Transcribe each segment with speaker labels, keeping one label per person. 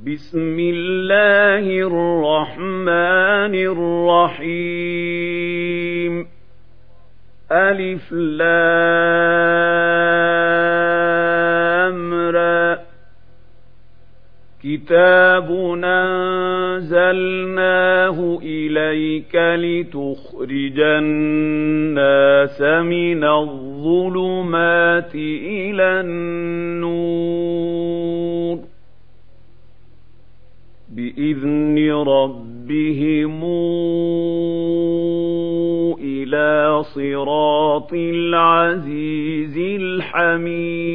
Speaker 1: بسم الله الرحمن الرحيم. ألف لام را. كتاب أنزلناه إليك لتخرج الناس من الظلمات إلى النور. بإذن ربهم إلى صراط العزيز الحميد.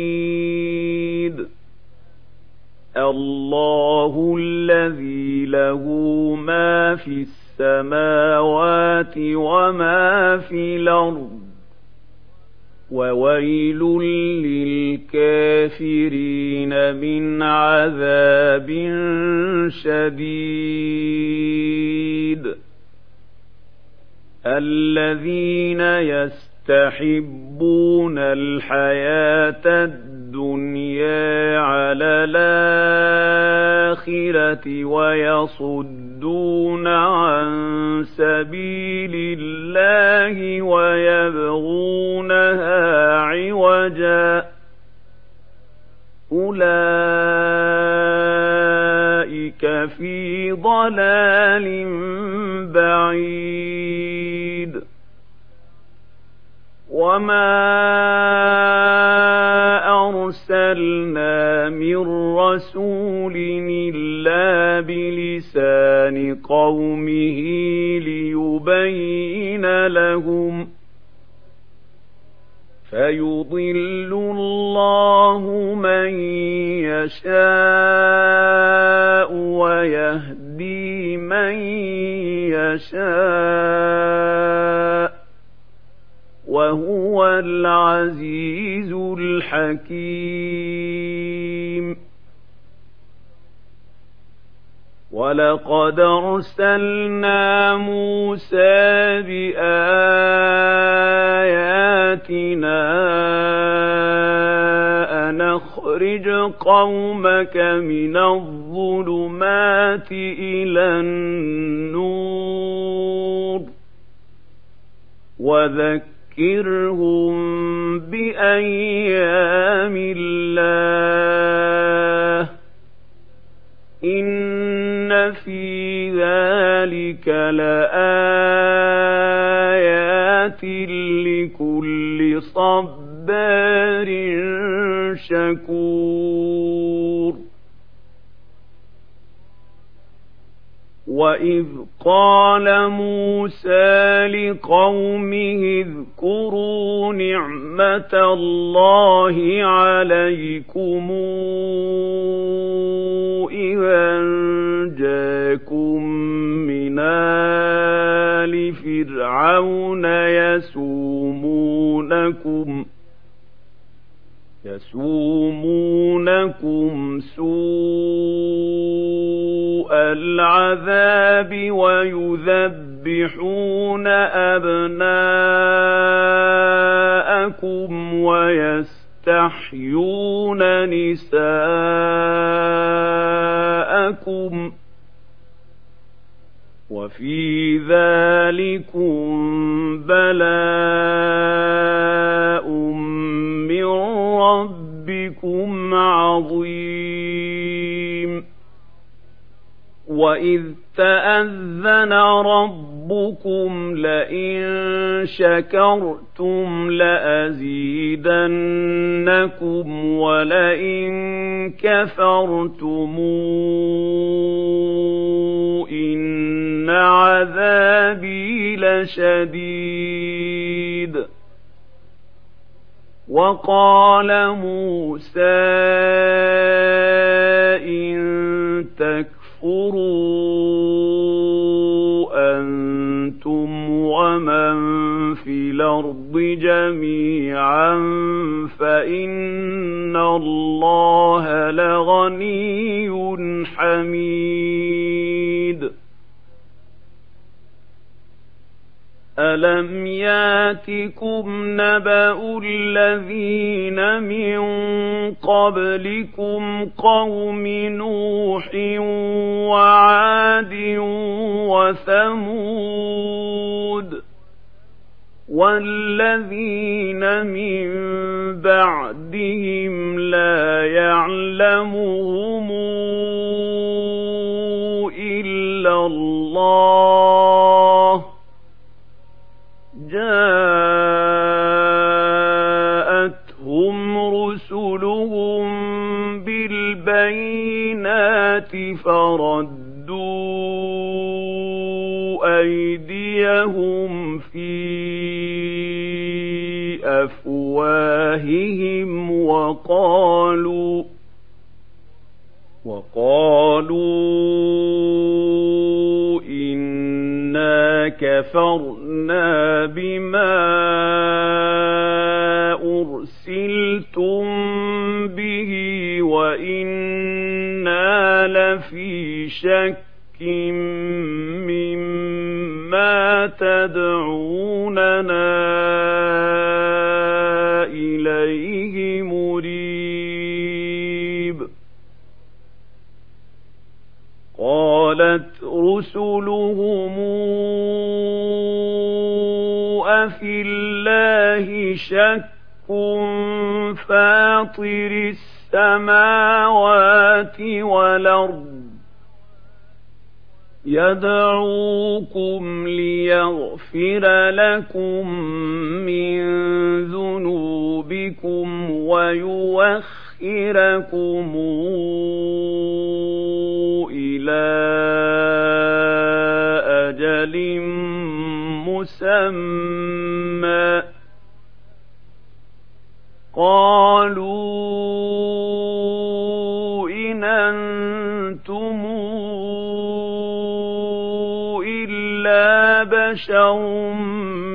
Speaker 1: الله الذي له ما في السماوات وما في الأرض. وويل للكافرين من عذاب شديد. الذين يستحبون الحياة الدنيا على الآخرة ويصدون عن سبيل الله ويبغونها عوجا. أولئك في ضلال بعيد وما أرسلنا من رسول إلا بلسان قومه ليبين لهم فيضل الله من يشاء ويهدي من يشاء وهو العزيز الحكيم ولقد ارسلنا موسى باياتنا ان اخرج قومك من الظلمات إلى النور وذكر وذكرهم بأيام الله في ذلك لآيات لكل صبار شكور. وإذ قال موسى لقومه اذكروا نعمة الله عليكم إذا جاكم من آل فرعون يسومونكم يسومونكم سوء العذاب ويذبحون أبناءكم ويستحيون نساءكم وفي ذلكم بلاء من ربكم عظيم. وإذ تأذن ربكم لئن شكرتم لأزيدنكم ولئن كفرتم إن عذابي لشديد. وقال موسى إن تكفروا أنتم ومن في الأرض جميعا فإن الله لغني حميد. ألم ياتكم نبأ الذين من قبلكم قوم نوح وعاد وثمود والذين من بعدهم لا يعلمهم إلا الله بالبينات فردوا أيديهم في أفواههم وقالوا وقالوا إنا كفرنا بما أرسلتم به وإنا لفي شك مما تدعوننا إليه مريب قالت رسلهم أفي الله شك فاطر السماوات والأرض يدعوكم ليغفر لكم من ذنوبكم ويوخركم إلى أجل مسمى. قالوا بشر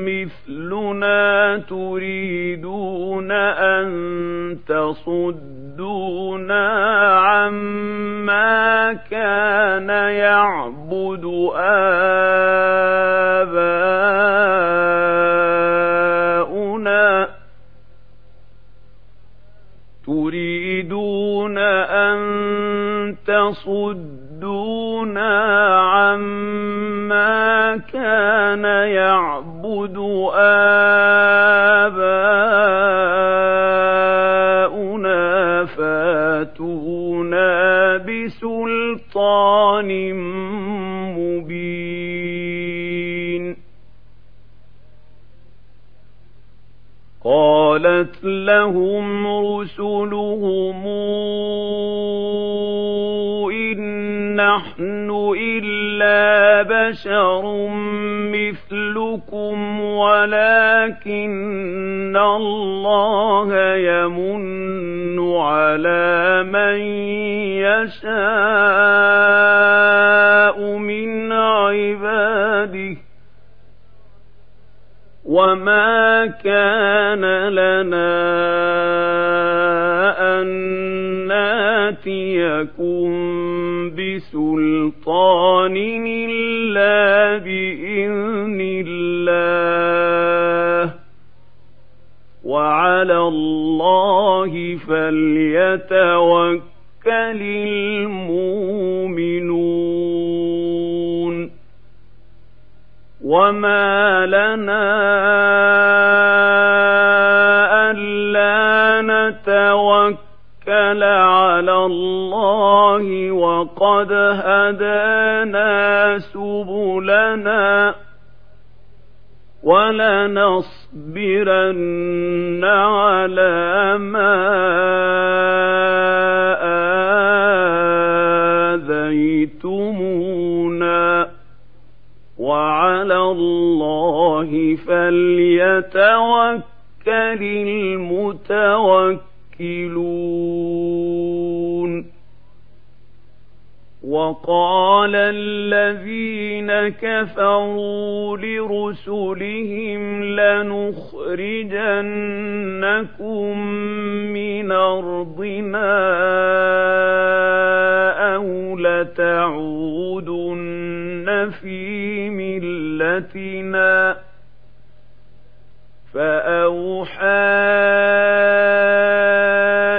Speaker 1: مثلنا تريدون أن تصدونا عما كان يعبد آباؤنا تريدون أن تصدونا عما ناتيكم بسلطان إلا بإذن الله. وعلى الله فليتوكل المؤمنون. وما لنا الله وقد هدانا سبلنا ولنصبرن على ما آذيتمونا وعلى الله فليتوكل المتوكلون وقال الذين كفروا لرسلهم لنخرجنكم من أرضنا أو لتعودن في ملتنا فأوحى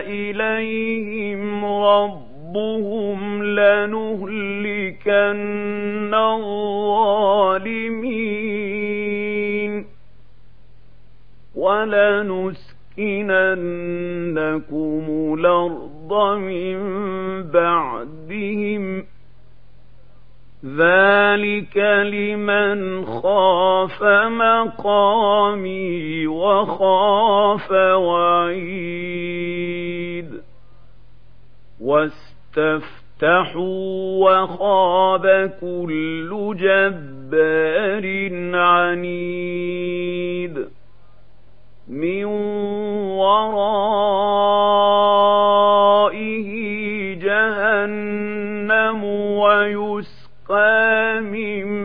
Speaker 1: إليهم ربهم لنهلكن الظالمين ولنسكننكم الأرض من بعدهم. ذلك لمن خاف مقامي وخاف وعيد. واستفتحوا وخاب كل جبار عنيد من ورائه جهنم ويسر يسقى من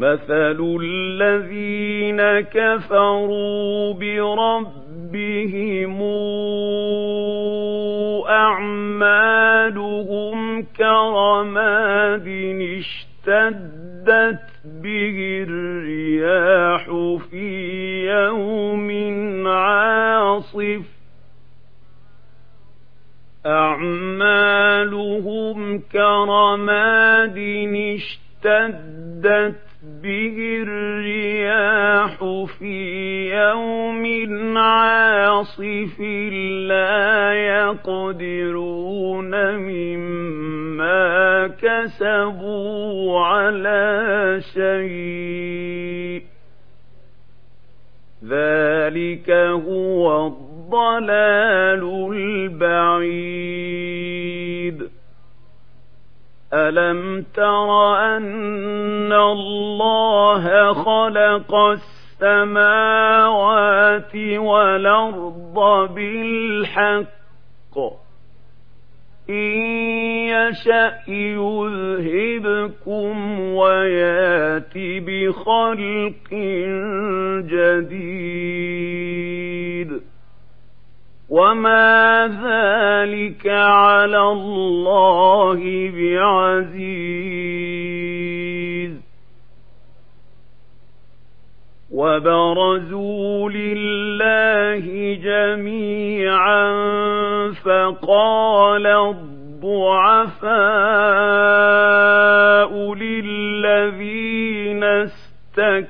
Speaker 1: مثل الذين كفروا بربهم أعمالهم كرماد اشتدت به الرياح في يوم عاصف أعمالهم كرماد اشتدت به الرياح في يوم عاصف لا يقدرون مما كسبوا على شيء. ذلك هو الضلال البعيد. ألم تر أن الله خلق السماوات والأرض بالحق إن يشأ يذهبكم ويات بخلق جديد وما ذلك على الله بعزيز وبرزوا لله جميعا فقال الضعفاء للذين استكبروا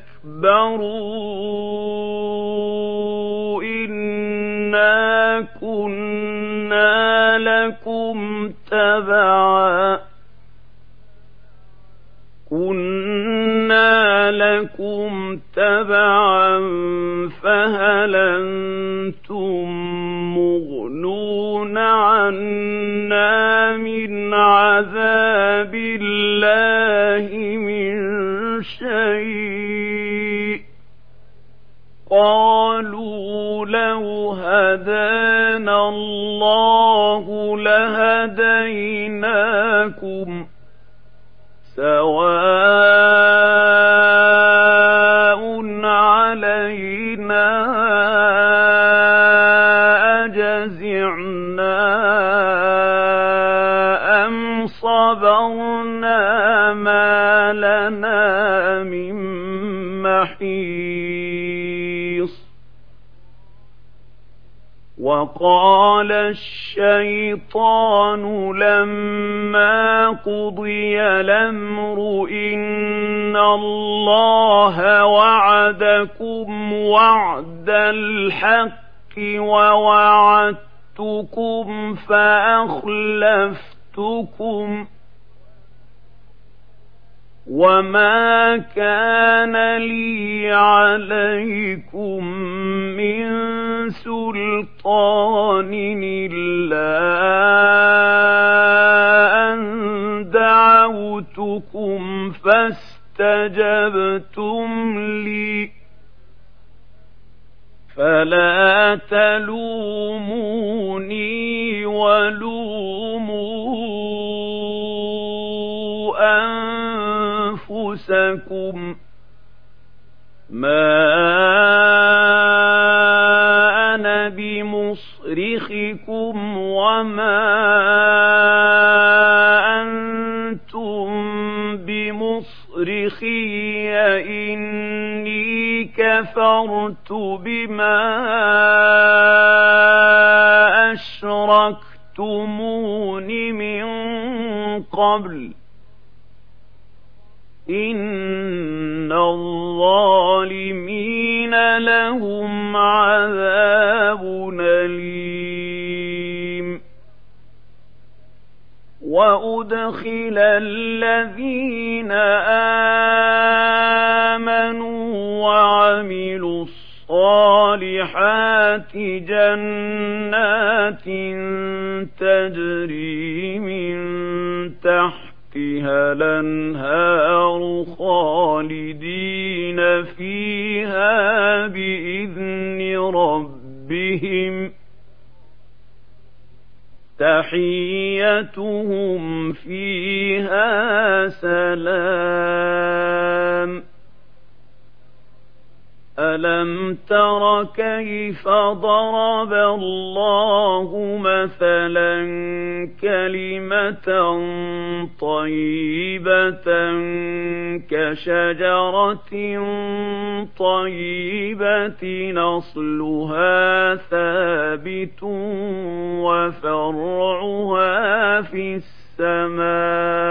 Speaker 1: أم صبرنا ما لنا من محيص وقال الشيطان لما قضي الامر ان الله وعدكم وعد الحق ووعدتكم فاخلفتكم وما كان لي عليكم من سلطان إلا أن دعوتكم فاستجبتم لي فلا تلوموني ولوموا أنفسكم ما أنا بمصرخكم وما أنتم بمصرخي إني كفرت بما أشركتمون من قبل. إن الظالمين لهم عذاب أليم. وأدخل الذين آمنوا وعملوا الصالحات جنات تجري من تحت تحتها الانهار خالدين فيها بإذن ربهم تحيتهم فيها سلام. ألم تر كيف ضرب الله مثلا كلمة طيبة كشجرة طيبة نصلها ثابت وفرعها في السماء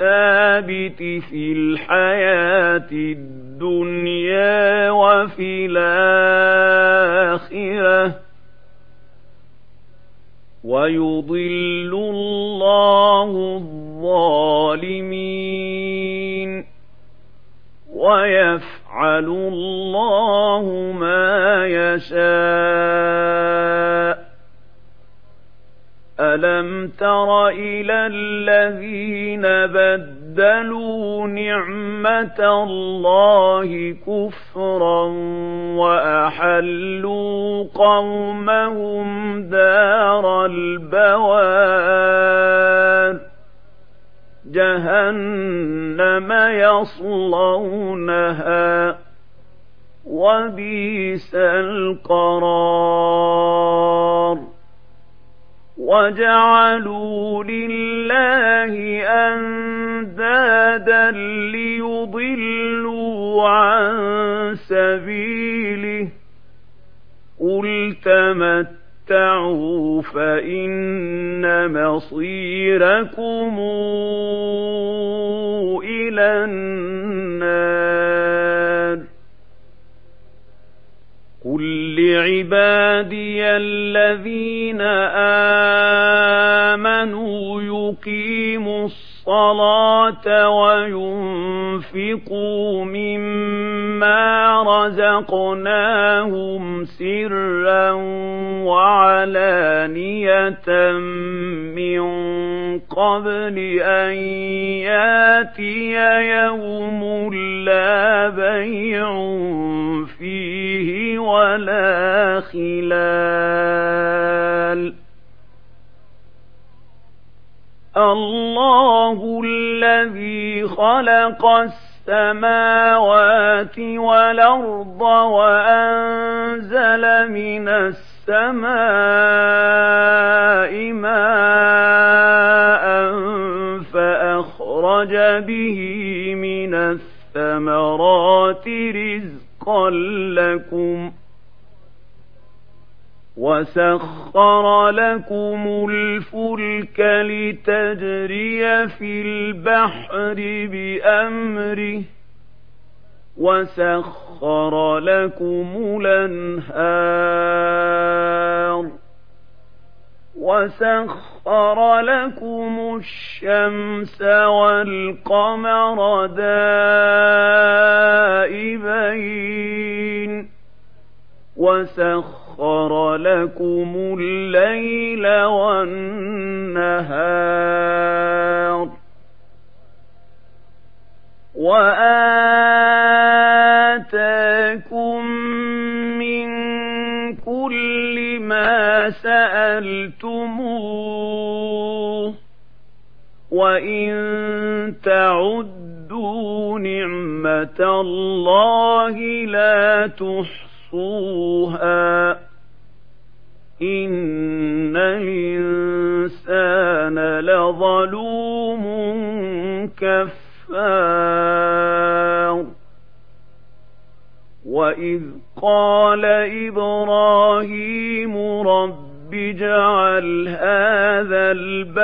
Speaker 1: الثابت في الحياة الدنيا وفي الآخرة. ويضل الله الظالمين. ويفعل الله ما يشاء. ألم تر إلى الذين بدلوا نعمة الله كفرا وأحلوا قومهم دار البوار جهنم يصلونها وبئس القرار وجعلوا لله أندادا ليضلوا عن سبيله. قل تمت تَمَتَّعُوا فَإِنَّ مَصِيرَكُمْ إِلَى النَّارِ. قُل لِّعِبَادِيَ الَّذِينَ آمَنُوا ويقيموا الصلاة وينفقوا مما رزقناهم سرا وعلانية من قبل أن يأتي يوم لا بيع خلال. الله الذي خلق السماوات والأرض وأنزل من السماء ماء فأخرج به من الثمرات رزقا لكم ۖ. وسخر لكم الفلك لتجري في البحر بأمره وسخر لكم الأنهار وسخر لكم الشمس والقمر دائبين وسخر وسخر لكم الليل والنهار وآتاكم من كل ما سألتموه وإن تعدوا نعمة الله لا تحصوها إن الإنسان لظلوم كفار وإذ قال إبراهيم رب اجعل هذا البلد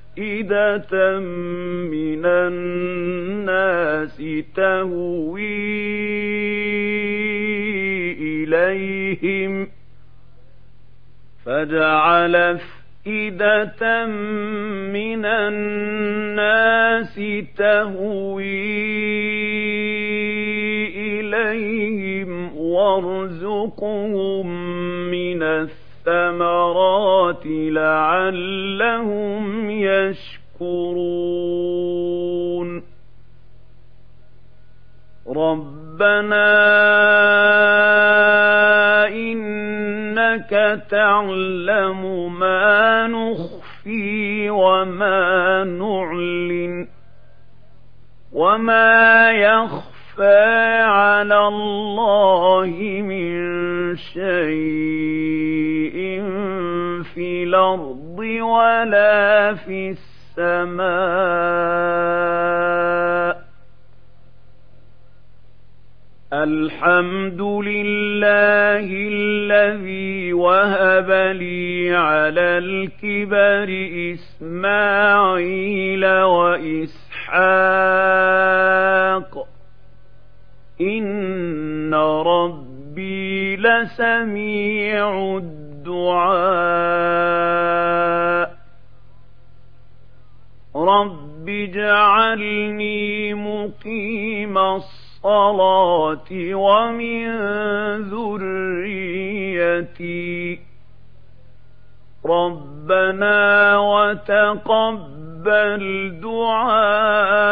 Speaker 1: أفئدة من الناس تهوي إليهم فاجعل أفئدة من الناس تهوي إليهم وارزقهم من الثمرات لعلهم يشكرون. ربنا إنك تعلم ما نخفي وما نعلن وما يخفى على الله من شيء في الأرض ولا في السماء الحمد لله الذي وهب لي على الكبر إسماعيل وإسحاق إن ربي لسميع الدعاء رب اجعلني مقيم الصلاة ومن ذريتي ربنا وتقبل دعاء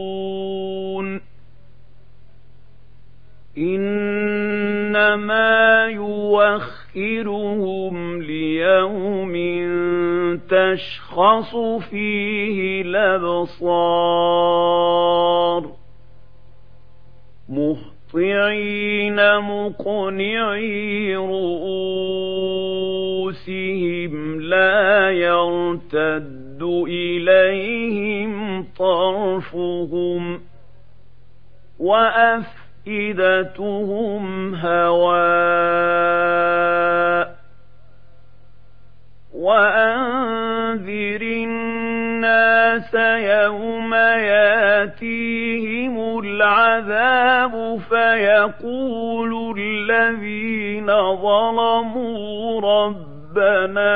Speaker 1: إنما يوخرهم ليوم تشخص فيه الأبصار. مهطعين مقنعي رؤوسهم لا يرتد إليهم طرفهم. وأف أفئدتهم هواء وأنذر الناس يوم ياتيهم العذاب فيقول الذين ظلموا ربنا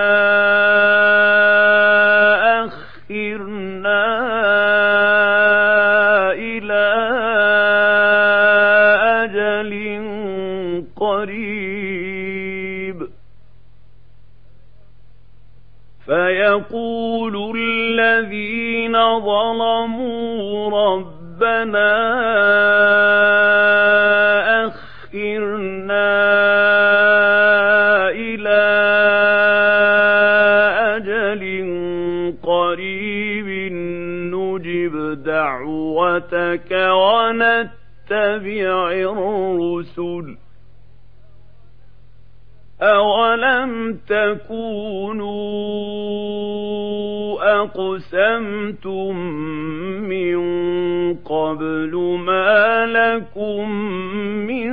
Speaker 1: فيقول الذين ظلموا ربنا أخرنا إلى أجل قريب نجب دعوتك ونتبع الرسل. أولم تكونوا أقسمتم من قبل ما لكم من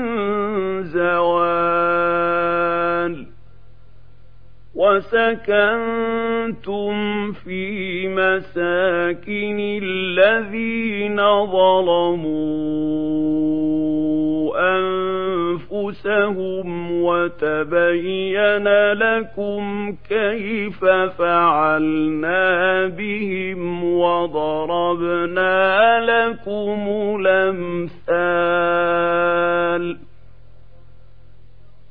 Speaker 1: زوال وسكنتم في مساكن الذين ظلموا أنفسهم وتبين لكم كيف فعلنا بهم وضربنا لكم الأمثال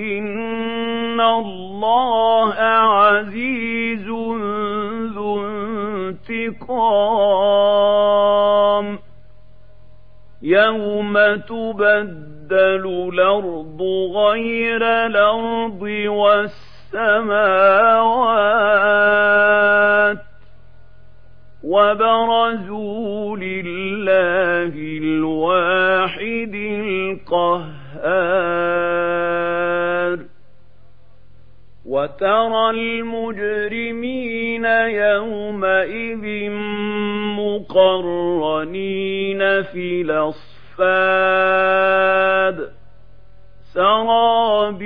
Speaker 1: إن الله عزيز ذو انتقام يوم تبدل الأرض غير الأرض والسماوات وبرزوا لله الواحد القهار وترى المجرمين يومئذ مقرنين في الأصفاد. سرابيلهم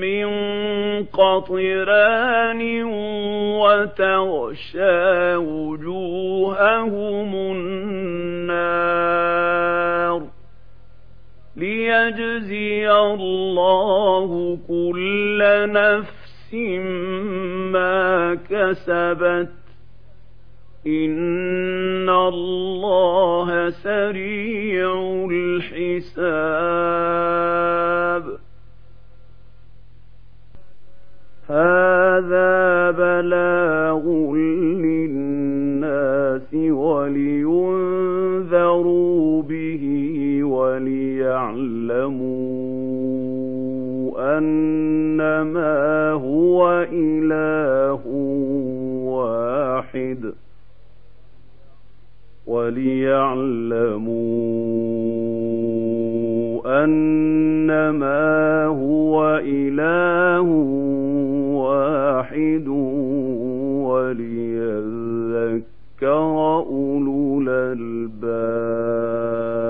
Speaker 1: من قطران وتغشى وجوههم النار. ليجزي الله كل نفس ما كسبت إن الله سريع الحساب هذا بلاغ للناس ولينذروا به وليعلموا أنما هو إله واحد وليعلموا أنما هو إله واحد وليذكر أولو الألباب